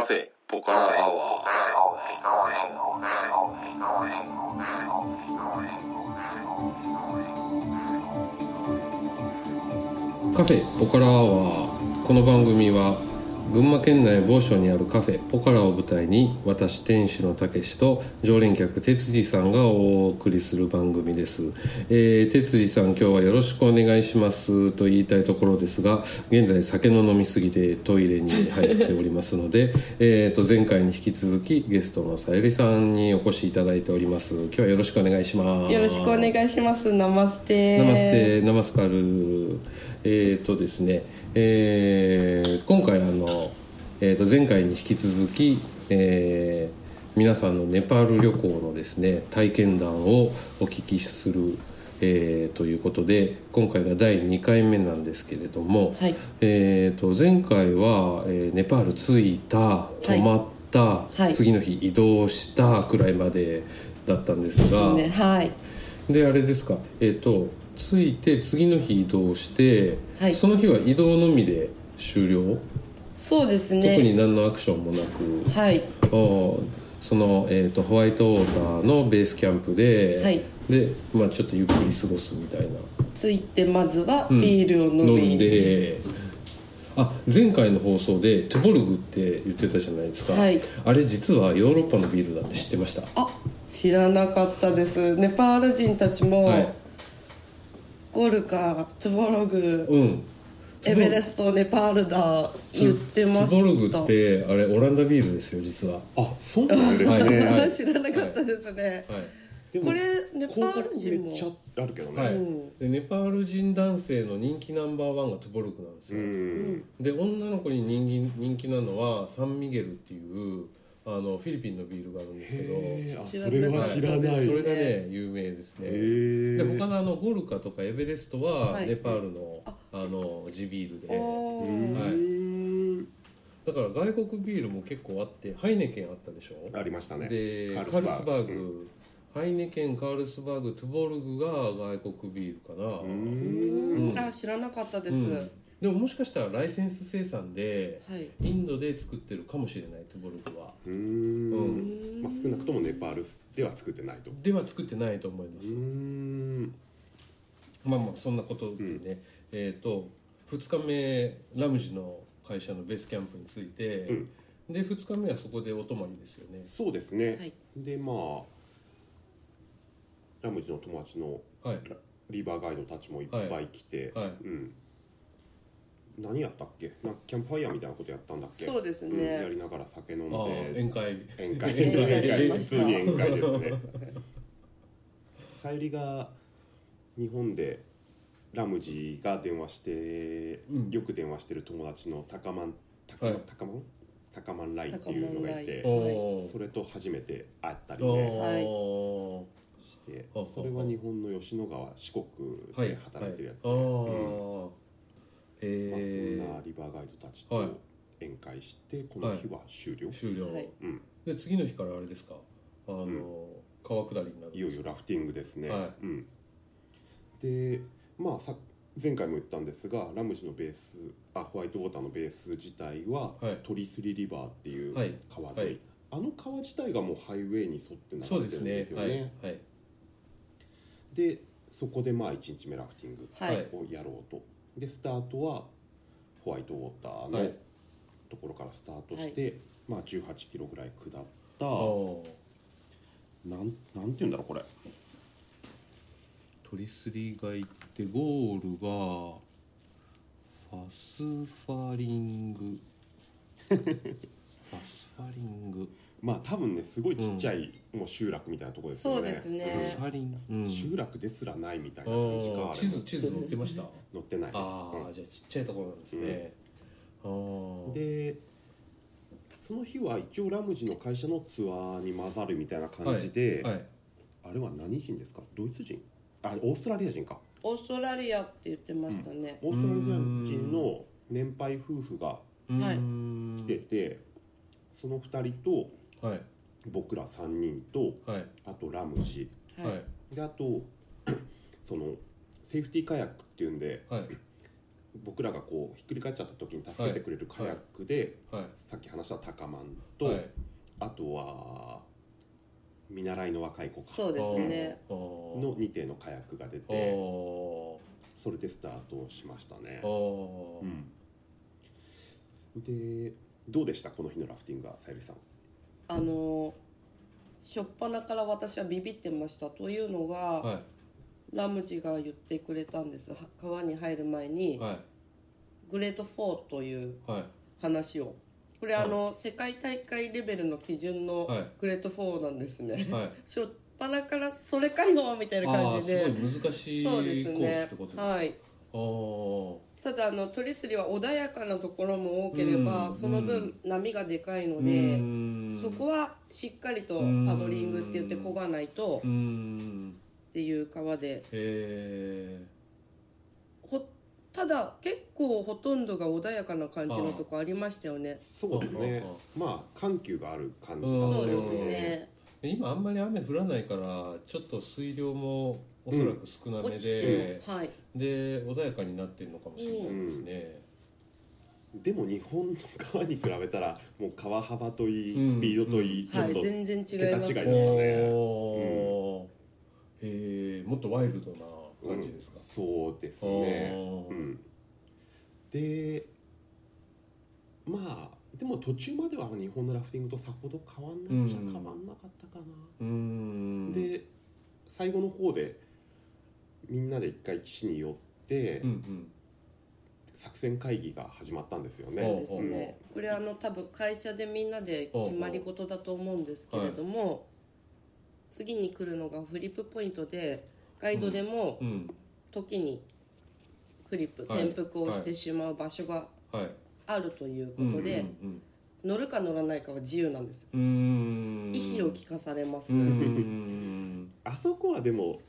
カフェポカラアワーカフェポカラアワーこの番組は群馬県内某所にあるカフェポカラを舞台に私店主のたけしと常連客哲司さんがお送りする番組です、えー、哲司さん今日はよろしくお願いしますと言いたいところですが現在酒の飲みすぎてトイレに入っておりますので えーと前回に引き続きゲストのさゆりさんにお越しいただいております今日はよろしくお願いしますよろしくお願いします。ナマステ。ナマステナマスカルえっ、とですね、えー今回あの、えー、と前回に引き続き、えー皆さんのネパール旅行のですね体験談をお聞きする、えーということで今回が第2回目なんですけれども、はいえー、と前回は、えーネパール着いた泊まった、はい次の日移動したくらいまでだったんですが。ね、はい。であれですかえっ、と着いて次の日移動して、はい。その日は移動のみで終了、そうですね。特に何のアクションもなく、はい。その、えー、とホワイトウォーターのベースキャンプで、はい。で、まあ、ちょっとゆっくり過ごすみたいな。ついてまずはうん。ビールを飲み。飲んで。あ前回の放送でトゥボルグって言ってたじゃないですか、はい。あれ実はヨーロッパのビールだって知ってました？あ、知らなかったです。ネパール人たちも、はいゴルカ、トゥボログ、うん。エベレスト、ネパールだ言ってました。トゥボルグってあれオランダビールですよ実は。あそうなんですはい。ね、はい。知らなかったですね。はい。でもこれネパール人も。めっちゃあるけどね、はい。うん。でネパール人男性の人気ナンバーワンがトゥボルクなんですうよ、ん。で女の子に人気人気なのはサンミゲルっていうあのフィリピンのビールがあるんですけど。それは知らない、それがね有名ですね、へでー他のあのゴルカとかエベレストははい。ネパールの,、あ。あの地ビールで。おうーんだから外国ビールも結構あってハイネケンあったでしょ？ありましたね。でカルスバースバーグ。グ、ハイネケンカールスバーグトゥボルグが外国ビールかな、ううん。ん。あ、知らなかったです。うんでももしかしたらライセンス生産ではい。インドで作ってるかもしれないトゥボルグは。ううん。まあ、少なくともネパールでは作ってないと。では作ってないと思います、ん。まあまあそんなことでね、えっ、と2日目ラムジの会社のベースキャンプに着いて、で2日目はそこでお泊まりですよね。そうですね、はい。でまあラムジの友達のはい。ラリバーガイドたちもいっぱい来て、はい。うん何やったっけ？なんかキャンプファイヤーみたいなことやったんだっけ？そうですね。んやりながら酒飲んで。宴会。宴会。宴会宴会普通に宴会ですね。さゆりが日本でラムジが電話して、うん。よく電話してる友達のタカマンタカマン、はい。タカマンタカマンライっていうのがいてタカマンライおー。それと初めて会ったりおねーしてそれは日本の吉野川四国で働いてるやつはい、ああ、ねうんまあ、そんなリバーガイドたちとはい。宴会してこの日は終了、終了、はい。うん、で次の日からあれですか？あの、ん。川下りになるんいよですか？いよラフティングですね、はうん、でまあさ前回も言ったんですがラムジのベースあホワイトウォーターのベース自体は、はい。トリスリリバーっていうはい。川沿い、はい。あの川自体がもうハイウェイに沿って流そうでれてるんですよね。はい。でそこでまあ1日目ラフティングはいはい。をやろうとでスタートはホワイトウォーターのはい。ところからスタートして、まあ18キロぐらい下ったなんなんて言うんだろうこれ。トリスリが行ってゴールがファスファリング。ファスファリングまあ多分ねすごいちっちゃい、もう集落みたいなところですよね。そうですね。ファスファリング、うん。集落ですらないみたいなあ感じがー地図地図載ってました？載ってないです。ああじゃあちっちゃいところなんですね、あうん。あでその日は一応ラムジの会社のツアーに混ざるみたいな感じで、はいあれは何人ですか？ドイツ人？あオーストラリア人か。オーストラリアって言ってましたね。オーストラリア人の年配夫婦がはい。うーん来てて、その2人とはい。僕ら3人とはい。あとラムジはい。であと そのセーフティーカヤックっていうんではい。僕らがこうひっくり返っちゃった時に助けてくれるカヤックで、はい。さっき話したタカマンと、はい。あとは見習いの若い子か。そうですね。あー。の2艇のカヤックが出あてー。それでスタートしましたね。あ、ー。うん、でどうでした？この日のラフティングはさゆりさんあの初っ端から私はビビってましたというのが、はラムジが言ってくれたんです。は川に入る前に、いはい。グレート4というはい。話を。これ、あの世界大会レベルの基準のはい。グレート4なんですね、はい。初っ端からそれかよみたいなあ感じで。あすごい難しいコースねってことですかはいただあのトリスリは穏やかなところも多ければ、うん。その分波がでかいのうで、ん。そこはしっかりとうん。パドリングって言って漕がないとうん。っていう川で。へえ。ほただ結構ほとんどが穏やかな感じのとこありましたよね。そうだね。うんまあ緩急がある感じそうですね。今あんまり雨降らないからちょっと水量もおそらく少なめ落ちてで、ますはいで穏やかになってるのかもしれないですね、でも日本の川に比べたらもう川幅といいうんスピードといい、ちょっとはい全然違いますね。おー。へえもっとワイルドな感じですか、そうですね。でまあでも途中までは日本のラフティングとさほど変わんないっちゃうん。変わんなかったかな、うーん。で最後の方でみんなで一回岸に寄って、うんうん作戦会議が始まったんですよそう。ねですね。これあの多分会社でみんなで決まり事だと思うんですけれども、次に来るのがフリップポイントでガイドでもうん。時にフリップ、はい転覆をしてしまう場所がはい。あるということで、うん乗るか乗らないかは自由なんですよ。うんうん。意思を聞かされます、うんうん。あそこはでも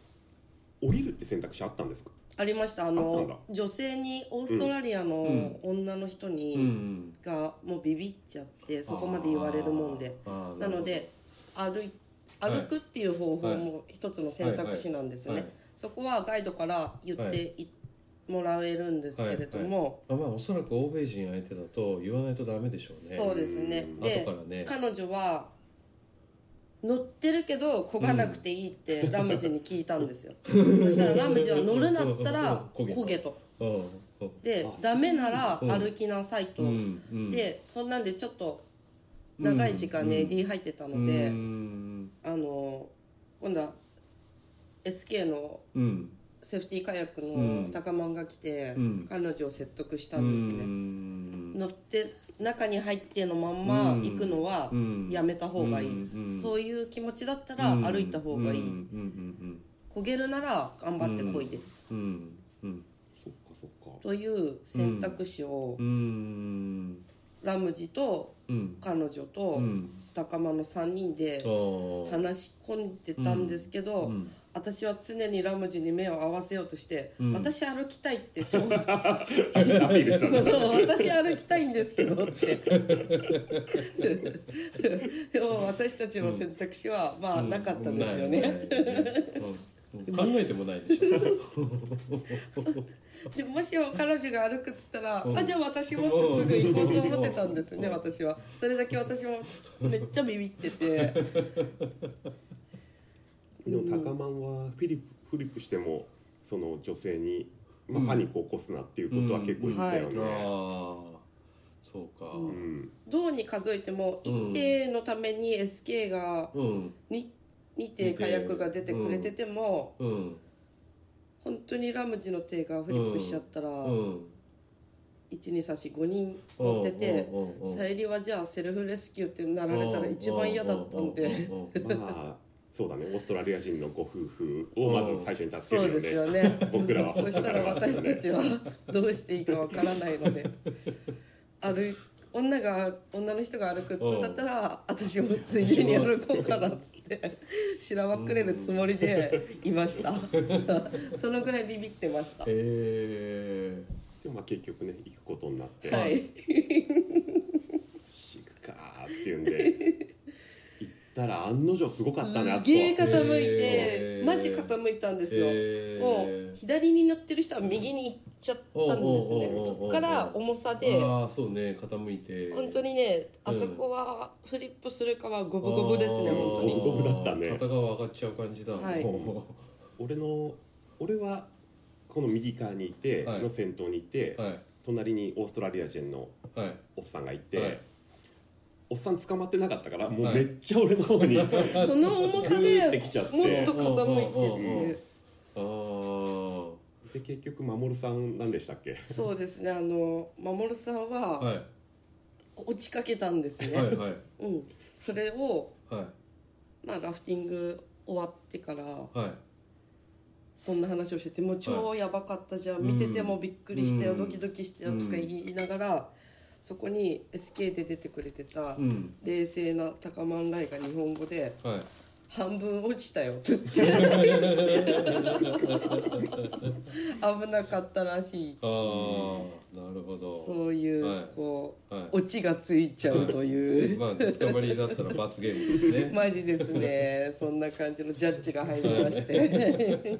降りるって選択肢あったんですか？ありました。あのだ。女性にオーストラリアのうん。女の人に、うんうんがもうビビっちゃってそこまで言われるもんで。なので歩いはい歩くっていう方法も一つの選択肢なんですね、はい。はい。そこはガイドから言ってい、もらえるんですけれども、あまあおそらく欧米人相手だと言わないとダメでしょうね。そうですね。うん。で後からね。彼女は乗ってるけど漕がなくていいってラムジに聞いたんですよ、そしたらラムジは乗るんだったら漕げと。であダメならうん。歩きなさいと、でそんなんでちょっと長い時間ね、うん。AD 入ってたうので、ん。あの今度は SK のうんセーフティーカヤックうん。の高マンが来て、うん。彼女を説得したうんですね、ん。乗って中に入ってのまんま行くのはうん。やめた方がいい、うん。そういう気持ちだったら歩いた方がいい、うん。うん。焦げるなら頑張ってこいで、うん。うん。うん。そっかそっか。という選択肢をラムジとうん。彼女とうん。高間の3人で話し込んでたんですけど、うん私は常にラムジに目を合わせようとして、うん。私歩きたいってちょ そうそう私歩きたいんですけどって。でも私たちの選択肢はまあなかったですよね、うん。考えてもないでしょ。でもしも彼女が歩くっつったら、うん。あじゃあ私もってすぐ行こうと思ってたんですね私は。それだけ私もめっちゃビビっててでも高マンはフィリップフリップしてもその女性に、まあうん。パニックを起こすなっていうことは結構言ってたよね、ああそうか。うん。うんどうに数えてもうん。1艇のために SK がうん。2 2艇火薬が出てくれてても、うん。本当にラムジの艇がフリップしちゃったら、うん。12差し5人乗っててうん。うん。うん。さゆりはじゃあセルフレスキューってなられたら一番嫌だったんで。うん。うん。うん。まあそうだね。オーストラリア人のご夫婦をまず最初に助けるよね。ですよね。僕らは そしたら私たちはどうしていいかわからないので。歩い女が女の人が歩くっつうんだったら私もついでに歩こうかなっつってしらばっくれるつもりでいました。そのぐらいビビってました。へえでもまあ結局ね行くことになって、はい。行くかーっていうんでたたら案の定すごかったねあそすげ傾いてマジ傾いたんですよ、もう左に乗ってる人は右に行っちゃったんですね。そっから重さでああそうね傾いて。本当にねあそこはフリップするかは五分五分ですねあー本当に。五分だったね。片側上がっちゃう感じだ。はい。も俺の俺はこの右側にいて、はい。の先頭にいて、うはい。隣にオーストラリア人のはい。おっさんがいて、はいおっさん捕まってなかったからもうはいめっちゃ俺の方にグ その重さーってできちゃって。もっと傾いう。んててああで結局守さん何でしたっけ？そうですね。あの守さんははい。落ちかけたんですね、はいはい。うん、それを、はい。まあ、ラフティング終わってからはい。そんな話をしててもう超やばかったじゃん、うん見ててもびっくりしてよ、うんドキドキしてよとか言いながら、そこに SK で出てくれてたうん。冷静な高万ライが日本語ではい「半分落ちたよ」危なかったらしい。ああなるほど。そういう、はい。こうはい。オチがついちゃうという。まあディスカバリーだったら罰ゲームですね。マジですね。そんな感じのジャッジが入りまして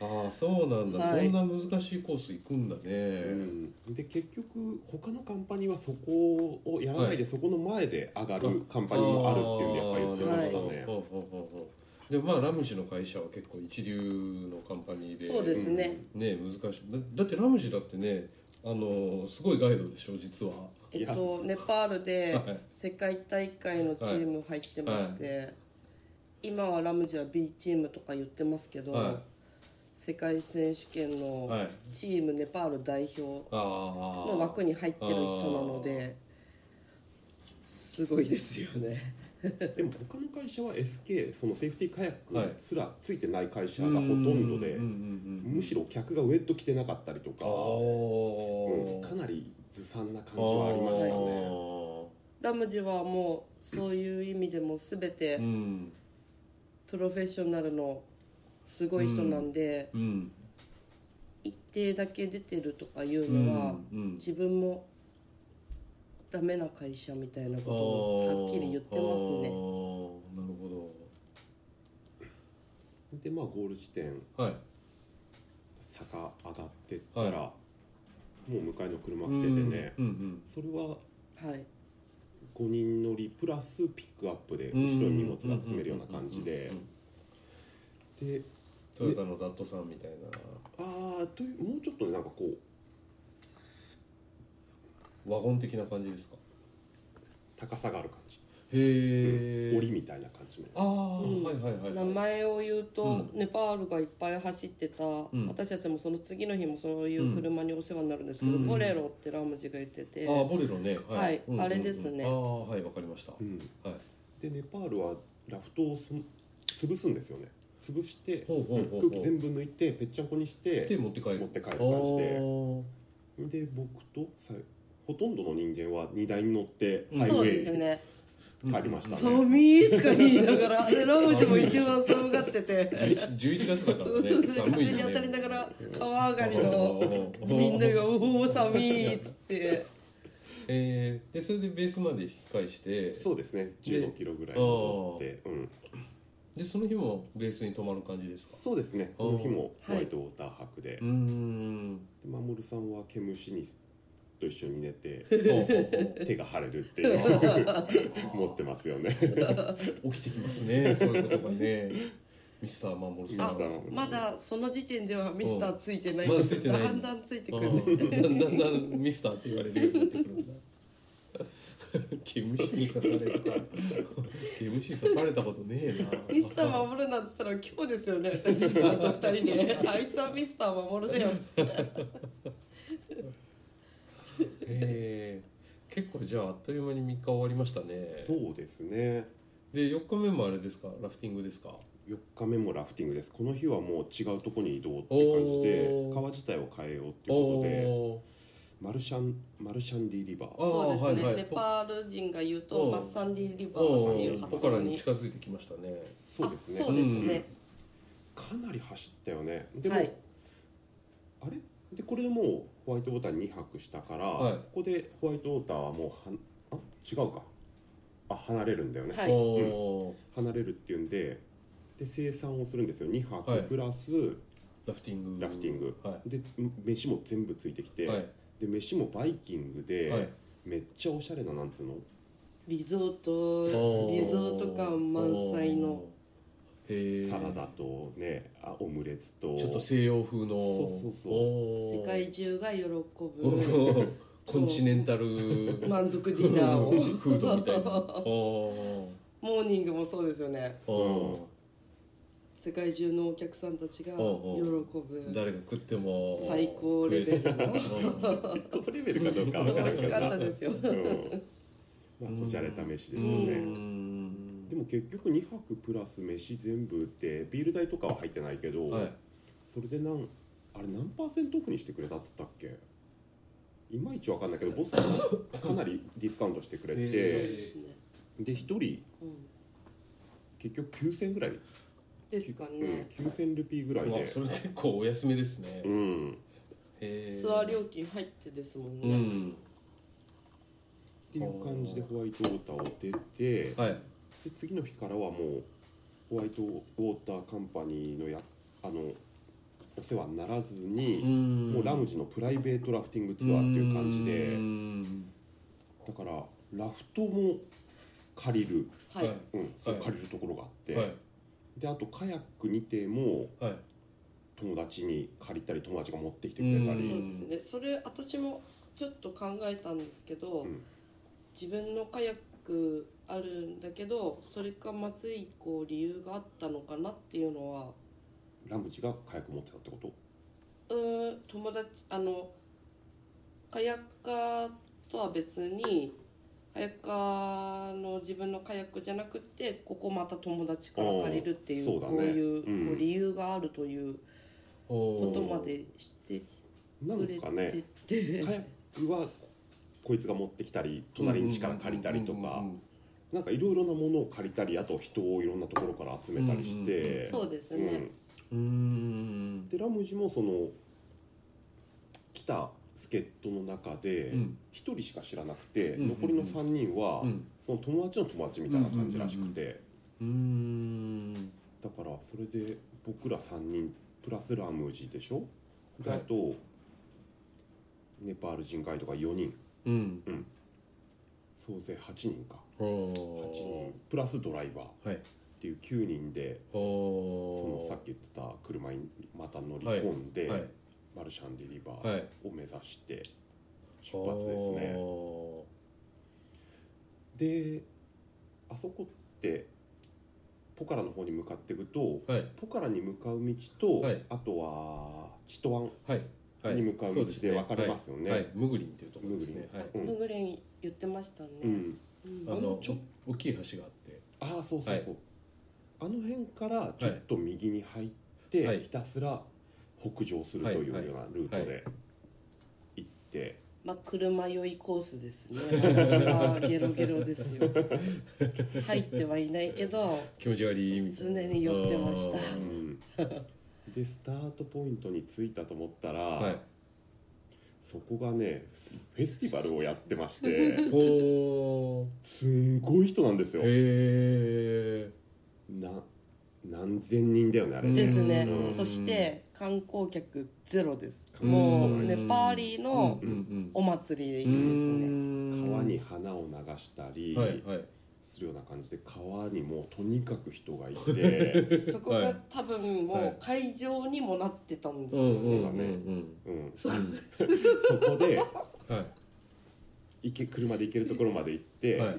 ああそうなんだ、はい。そんな難しいコース行くんだね、うん。で結局他のカンパニーはそこをやらないで、そこの前で上がるカンパニーもあるっていうんでやっぱり言ってましたね、でもまあラムジの会社は結構一流のカンパニーで。そうですね、ね難しい。だだってラムジだってねあのすごいガイドでしょ実は。えっとネパールではい。世界大会のチーム入ってまして、今はラムジは B チームとか言ってますけど、は世界選手権いのはい。チームネパール代表の枠に入ってる人なのですごいですよね。でも他の会社は SK そのセーフティーカヤはい。ックすらついてない会社がほとんどで、むしろ客がウェット着てなかったりとあか、うんーかなりずさんな感じはありましたね。ラムジはもうそういう意味でも全てうん。プロフェッショナルのすごい人なんで、うん。一定だけ出てるとかいうのは、うんうん。自分もダメな会社みたいなことをはっきり言ってますね。なるほでまあゴール地点どはい。坂上がってったら、はもう迎えの車来ててね、うんうんそれははい。5人乗りプラスピックアップで後ろに荷物が積めるような感じで。でトヨタのダットさんみたいな。ああというもうちょっとねなんかこう。ワゴン的な感じですか？高さがある感じ、へえ檻みたいな感じのああ、うん。はいはいはい名前を言うと、うん。ネパールがいっぱい走ってた、ん。私たちもその次の日もそういう車にお世話になるんですけど、うん。ボレロってラムジが言ってて、ああボレロね。はい。うんうんうん。あれですね。ああはいわかりました、うん。はい。でネパールはラフトをそ潰すんですよね潰して空気全部抜いてぺっちゃんこにしてで持って帰る。持って帰るあ感じで。ー。で僕とさほとんどの人間は荷台に乗ってハイウェイですね。帰りましたね、寒いとか言いながらでラムジも一番寒がってて。11, 11月だからね。寒いよね風に当たりながら川上がりののみんなが「おお寒い」っつって。えー、でそれでベースまで引き返してそうですね。15キロぐらい戻って、うん、でその日もベースに泊まる感じですか？そうですね。この日もホワイトウォーター泊で。うーん。で守さんは毛虫にと一緒に寝て 手が腫れるっていう 持ってますよね。起きてきますね。そういうことがね。ミスターマンモルさあんまだその時点ではミスターついてない。まだついてない。だんだんついてくあるだんだんミスターって言われるようになってくるんだ毛虫に刺されるか毛虫刺されたことねえな。ミスター守るなんて言ったら今日ですよね。私さんと二人であいつはミスター守るだよっつって。え。ー、結構じゃああっという間に3日終わりましたね。そうですね。で4日目もあれですか？ラフティングですか？4日目もラフティングです。この日はもう違うとこに移動って感じで川自体を変えようっていうことで。おマルシャンマルシャンディリバー。あそうですね、はいはい。ネパール人が言ううん。とマッサンディリバーーっておいう発ーポカラ音にに近づいてきましたね。そうですね。あそうですね、かなり走ったよね。でも、はい。あれ？でこれでもうホワイトウォーターに2泊したから、はい。ここでホワイトウォーターはもうはんあ？違うか。あ離れるんだよね、はい。おー。離れるっていうんでで生産をするんですよ。2泊はい。プラス、ラフティング。ラフティング。はで飯も全部ついてきて、いはいで飯もバイキングで、はい。めっちゃおしゃれななんつうの？リゾートおリゾート感満載の。サラダとねあオムレツと。ちょっと西洋風の。そうそうそう。世界中が喜ぶ。コンチネンタル満足ディナーを。フードみたいな。おモーニングもそうですよね。ー。お世界中のお客さんたちが喜おう。ぶ。ー誰が食っても最高レベルの。このレベルかどうかわからんけど美味しかったですよ。うん。まあこじゃれた飯ですようねん。でも結局2泊プラス飯全部ってビール代とかは入ってないけど、はい。それでなんあれ何パーセントオフにしてくれたっつったっけ？いまいちわかんないけどボスがかなりディスカウントしてくれて、へで1人うん。結局9000円ぐらい、ですかうんね、9000ルピーぐらいで。まあそれ結構お安めですね。うん。ツアー料金入ってですもんうね、ん。っていう感じでホワイトウォーターを出てはい。で次の日からはもうホワイトウォーターカンパニーのやあのお世話にならずに、ん。もうラムジのプライベートラフティングツアーっていう感じで。うん。だからラフトも借りる、はい、はいうん、借りるところがあって、はいであとカヤック2艇もはい。友達に借りたり友達が持ってきてくれたうん。り、そうですね。それ私もちょっと考えたんですけど、うん。自分のカヤックあるんだけどそれか松井以降理由があったのかなっていうのは。ラムジがカヤック持ってたってこと？うーん友達あのカヤッカーとは別にカヤッカーの自分のカヤックじゃなくてここまた友達から借りるっていうそうだね。こういう、うん。こう理由があるというこことまでしてなんくれかねてて、カヤックはこいつが持ってきたり隣ん家から借りたりとかなんかいろいろなものを借りたりあと人をいろんなところから集めたりして、そうですね、うん。うん。でラムジもその来た助っ人の中でうん。1人しか知らなくて、うん。残りの3人は、うん。その友達の友達みたいな感じらしくて、うんだからそれで僕ら3人プラスラムジでしょ？で、はいあとネパール人ガイドが4人。うん。総勢8人か。お8人。プラスドライバーはい。っていう9人でそおのさっき言ってた車にまた乗り込んで、はいマルシャンデリバはい。ーを目指して出発ですね、おであそこってポカラの方に向かっていくとーはい。ポカラに向かう道と、はい。あとはチトワンはい。はい。に向かう道そうすね。で分かれますよね。はい。はい。ムグリンっていうところですね。ムはい。うん。ムグリン言ってましたね、うん、うん。あのちょ大きい橋があって。ああそうそうそう、はい。あの辺からちょっと右に入って、はい。ひたすら北上するというようなルートはいで行って、まあ車酔いコースですね。私はゲロゲロですよ。入ってはいないけど気持ち悪いみたいな。常に酔ってました。あうん。でスタートポイントに着いたと思ったら、ーはい。そこがねフェスティバルをやってましてすんごい人なんですよ。へえな何千人だよねあれ。ですね。うん。そして観光客ゼロです。うん。もそうネパーリのお祭りですうね。ん。川に花を流したりはいはい。するような感じで川にもうとにかく人がいて。そこが多分もう会場にもなってたんですうんうんそうだね。うん。うん。そうんそこでは行け車で行けるところまで行って、いはい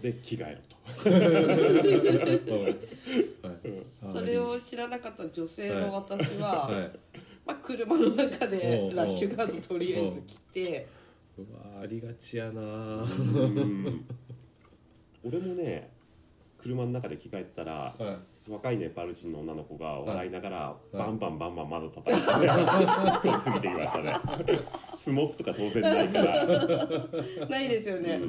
で着替えろと、それを知らなかった女性の私は、はい。まあ、車の中でラッシュガードとりあえず着てうわありがちやな。うん。俺もね車の中で着替えてたらは若いネパール人の女の子が笑いながら、い。バンバンバンバン窓叩いて、通り過ぎてきましたね。スモークとか当然ないから、ないですよね、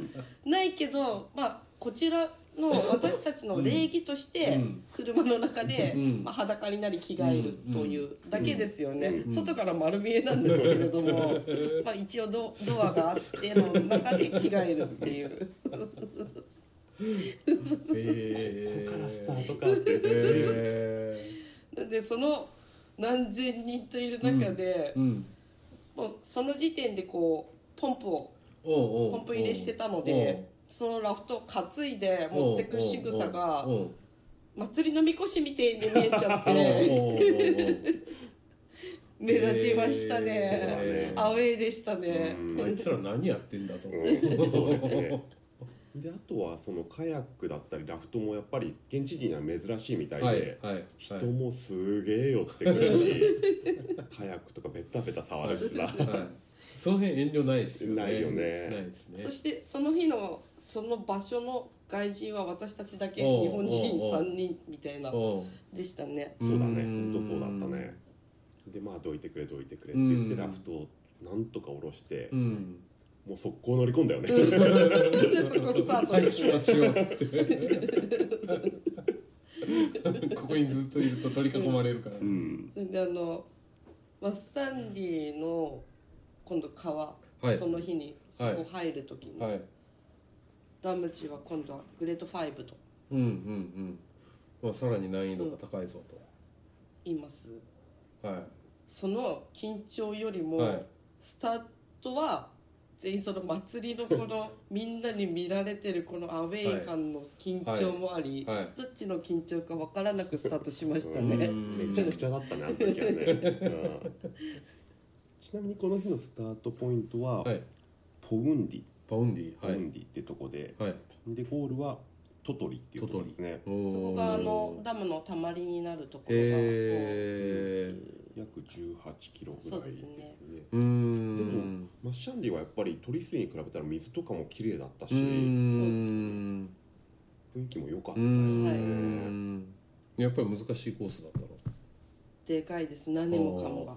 ないけどまあこちらの 私たちの礼儀としてうん。車の中で、うん。まあ、裸になり着替えるというだけですよね、うん。外から丸見えなんですけれども、まあ、一応ドドアがあっての中で着替えるっていうえここからスタートかって。えなんでその何千人といる中で、うんもうその時点でこうポンプをおうおう。ポンプ入れしてたのでそのラフトを担いで持ってく仕草が祭りのみこしみてえに見えちゃって 目立ちましたね、えー。アウェーでしたね、うん。あいつら何やってんだと。思う、うん。そうですねであとはそのカヤックだったりラフトもやっぱり現地人には珍しいみたいで、はいはい人もすげえ寄ってくるし、カヤックとかベタベタ触るしさ、はい、その辺遠慮ないですよね。ないよね。ないですね。そしてその日のその場所の外人は私たちだけ日本人おうおう3人みたいなおう。でしたね。そうだね。うん。本当そうだったね。でまあどいてくれどいてくれって言ってうん。ラフトをなんとか下ろしてう、んもう速攻乗り込んだよね、でそこスタート早く出発しようって ここにずっといると取り囲まれるから、うん。であのマッサンディの今度川、はい。その日にそはい。こ入る時に、はい。ラムチは今度はグレート5と。うんうんうん。まあさらに難易度が高いぞ言います。と、はい。その緊張よりも、はい。スタートは全員その祭りのこの みんなに見られてるこのアウェイ感の緊張もあり、はい。どっちの緊張か分からなくスタートしましたうんね、うん。めちゃくちゃだったねあの時はね、うん。ちなみにこの日のスタートポイントは、はい。ポウンディ。パウンディポはい。ウンディってとこで、はい。でゴールはトトリっていうところですね。そこがあのダムのたまりになるところが、へ約18キロぐらいですねそう。ですねー。うーんマッシャンディはやっぱり取り水に比べたら水とかも綺麗だったし、雰囲気も良かったよん。ね、やっぱり難しいコースだったの？でかいです。何もかもが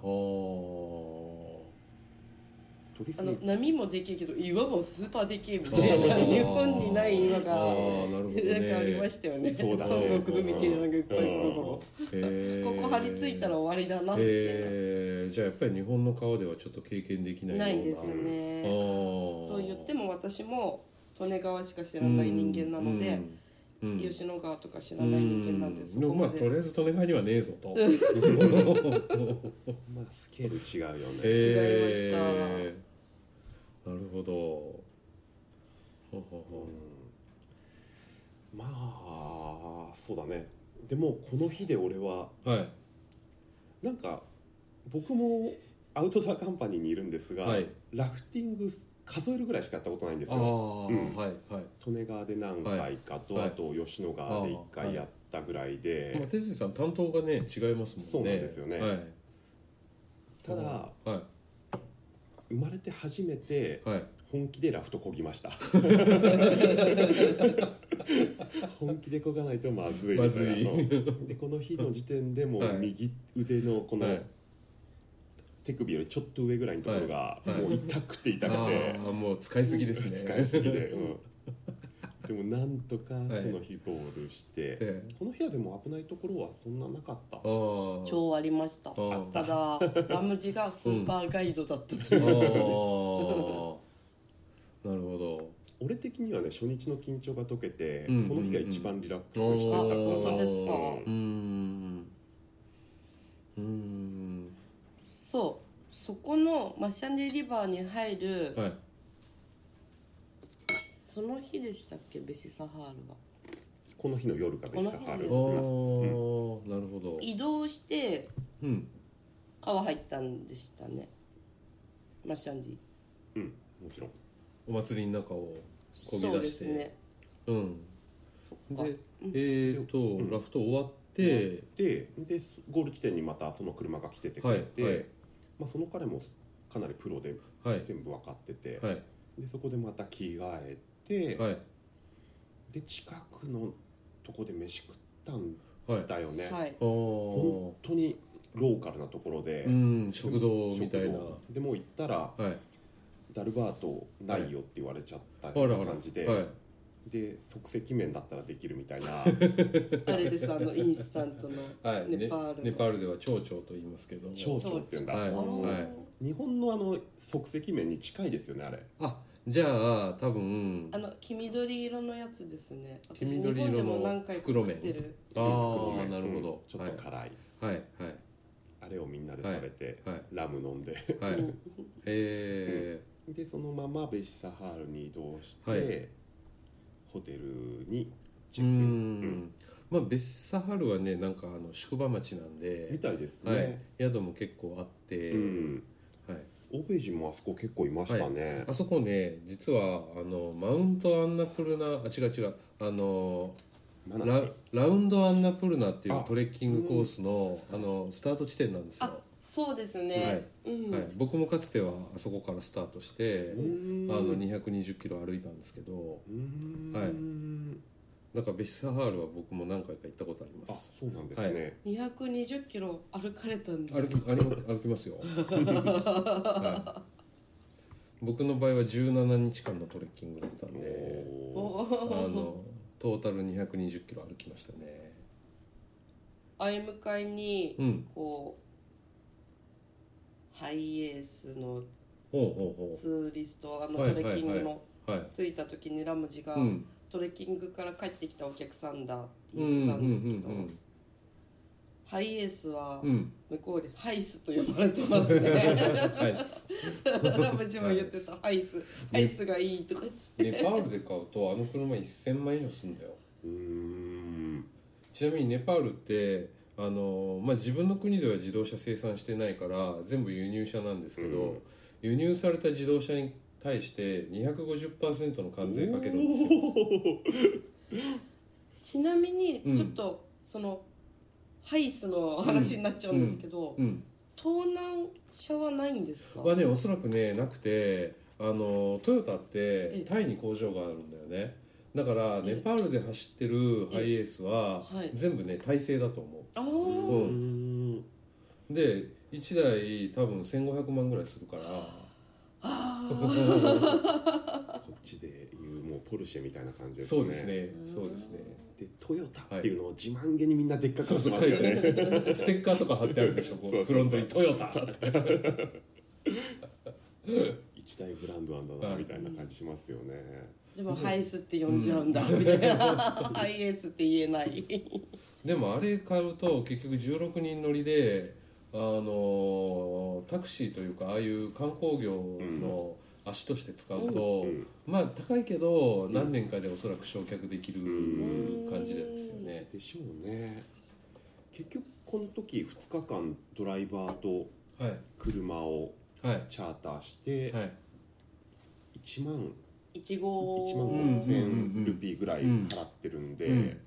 取り水あの波もでけえけど岩もスーパーでけえみたいあなー日本にない岩がなるほどね。なんかありましたよね。そうだね。孫悟空みたいなのがいっぱいこここ張り付いたら終わりだなって、じゃあやっぱり日本の川ではちょっと経験できないような。ないですね。と言っても私も利根川しか知らない人間なので、うん。うん。吉野川とか知らない人間なんで、うん。でもまあとりあえず利根川にはねえぞと。まあスケール違うよね、へえなるほど。ほうほうほう。ん。まあそうだね。でもこの日で俺はうはい。なんか僕もアウトドアカンパニーにいるんですが、はい。ラフティング数えるぐらいしかやったことないんですよ。うん。はいはい。利根川で何回かと、はい。あと吉野川で1回やったぐらいで、まあ、哲司さん担当がね違いますもんね。そうなんですよね。はい。ただは生まれて初めていはい。本気でラフトこぎました。本気でこがないとまずい。まずい。うんでこの日の時点でもうはい。右腕のこのはい。手首よりちょっと上ぐらいのところがはい。もう痛くて痛くて、ああもう使いすぎですね。使いすぎで、うん、でもなんとかはい。その日ゴールして、ええ。この日はでも危ないところはそんななかった。超ありました。あただ ラムジがスーパーガイドだったとあいう、あ なるほど。俺的にはね初日の緊張が解けて、うん。この日が一番リラックスうんしてたかな、あ本当ですか？うーん。うーん。そう。そこのマッシャンディリバーに入る、はいその日でしたっけベシサハールは？この日の夜がベシサハル。こああ、のなるほど。移動してうん川入ったんでしたね。マッシャンディうんもちろん。お祭りの中をこぎそう出して。ですね。うん。そっか。でうんえっ、と、ん。ラフト終わって、ででゴール地点にまたその車が来ててくれて、はいはい。まあ、その彼もかなりプロではい。全部分かってて、はい。でそこでまた着替えて、はい。で近くのとこで飯食ったんはいだよね、はい。あ本ー当にローカルなところで、うん食堂みたいな。でもう行ったらはい。ダルバートないよって言われちゃった感じで、はい。で即席麺だったらできるみたいな。あれですあのインスタントのはい。ネパールの。ネパールでは蝶々と言いますけど。蝶々っていうんだ、はい。日本のあの即席麺に近いですよねあれ。あじゃあ多分あの黄緑色のやつですね。私黄日緑色の袋麺。あなるほど、うんちょっと辛い、はいはい。あれをみんなで食べて、はいラム飲んで。はい、えでそのままベシサハールに移動して、はい。ホテルにチー、うェック。イン、ん。まあベッサハルはねなんかあの宿場町なんみで、たいですはい。ね、、宿も結構あって、うんはい、欧米人もあそこ結構いましたね、あそこね実はあのマウントアンナプルナあ違う違う。あのララウンドアンナプルナっていうあトレッキングコースのあのスタート地点なんですよ、あそうですね、うん、はい、僕もかつてはあそこからスタートしてあの220キロ歩いたんですけどはいだからベシサハールは僕も何回か行ったことありまあすそうなんですね、220キロ歩かれたんです。歩き歩き歩きますよ、はい、僕の場合は17日間のトレッキングだったんでおおあのトータル220キロ歩きましたね。相向かいにうん。こうハイエースのツーリストあのトはいレッキングのうはい。着いた時にラムジがうんトレッキングから帰ってきたお客さんだってうん言ってたんですけど、うんハイエースは向こうでハイスと呼ばれてますね。はいラムジも言ってた。ハイス。ハイス。がいいとか言って。ネパールで買うとあの車1000万以上するんだよ。うーん。ちなみにネパールってあの、まあ、自分の国では自動車生産してないから全部輸入車なんですけど、うん。輸入された自動車に対して250%の関税かけるんですよ。ちなみにうん。ちょっとその、ハイスの話になっちゃうんですけど、うん。盗難車はないんですか？はねおそらくねなくてあのトヨタってえタイに工場があるんだよね。だからえネパールで走ってるハイエースははい。全部ねタイ製だと思ああ、ううん。で1台多分1500万ぐらいするからあこっちでいうもうポルシェみたいな感じですね。そうですね。そうですね。でトヨタっていうのを自慢げにみんなでっかくしてますよねステッカーとか貼ってあるでしょ。うフロントに「トヨタ」って一大ブランドなんだなみたいな感じしますよね。でもハイスって呼んじゃうん。だ、みたいなハイエースって言えない。でもあれ買うと結局16人乗りであのタクシーというかああいう観光業の足として使うと、うん。まあ高いけど何年かでおそらく焼却できるうん。感じですよね。でしょうね。結局この時2日間ドライバーとはい。車をはい。チャーターしてはい。1万1号。1万うん5000ルピーぐらい払ってるんで、うん。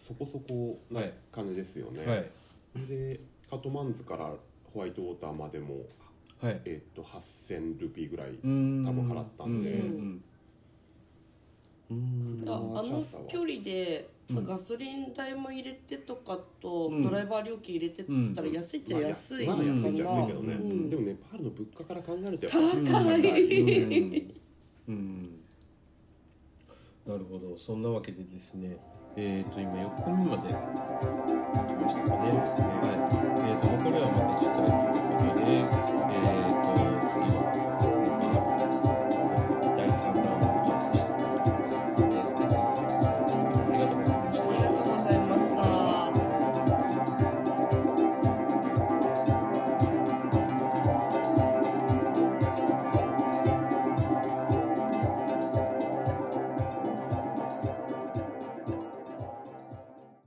そこそこなはい。金ですよね、はいでカトマンズからホワイトウォーターまでも、はい。えっと8000ルピーぐらい、うん。多分払ったんで。うんああの距離で、うん。ガソリン代も入れてとかと、うん。ドライバー料金入れてって言ったら安いっちゃ安いまあ、かな、安いっちゃ安いけどね、うん。でもネパールの物価から考えるとやっ高ぱい、うん。うん。なるほど。そんなわけでですねえっ、と今4個目まで。来ましたかね。はい。えー、と残りはまた次回ということで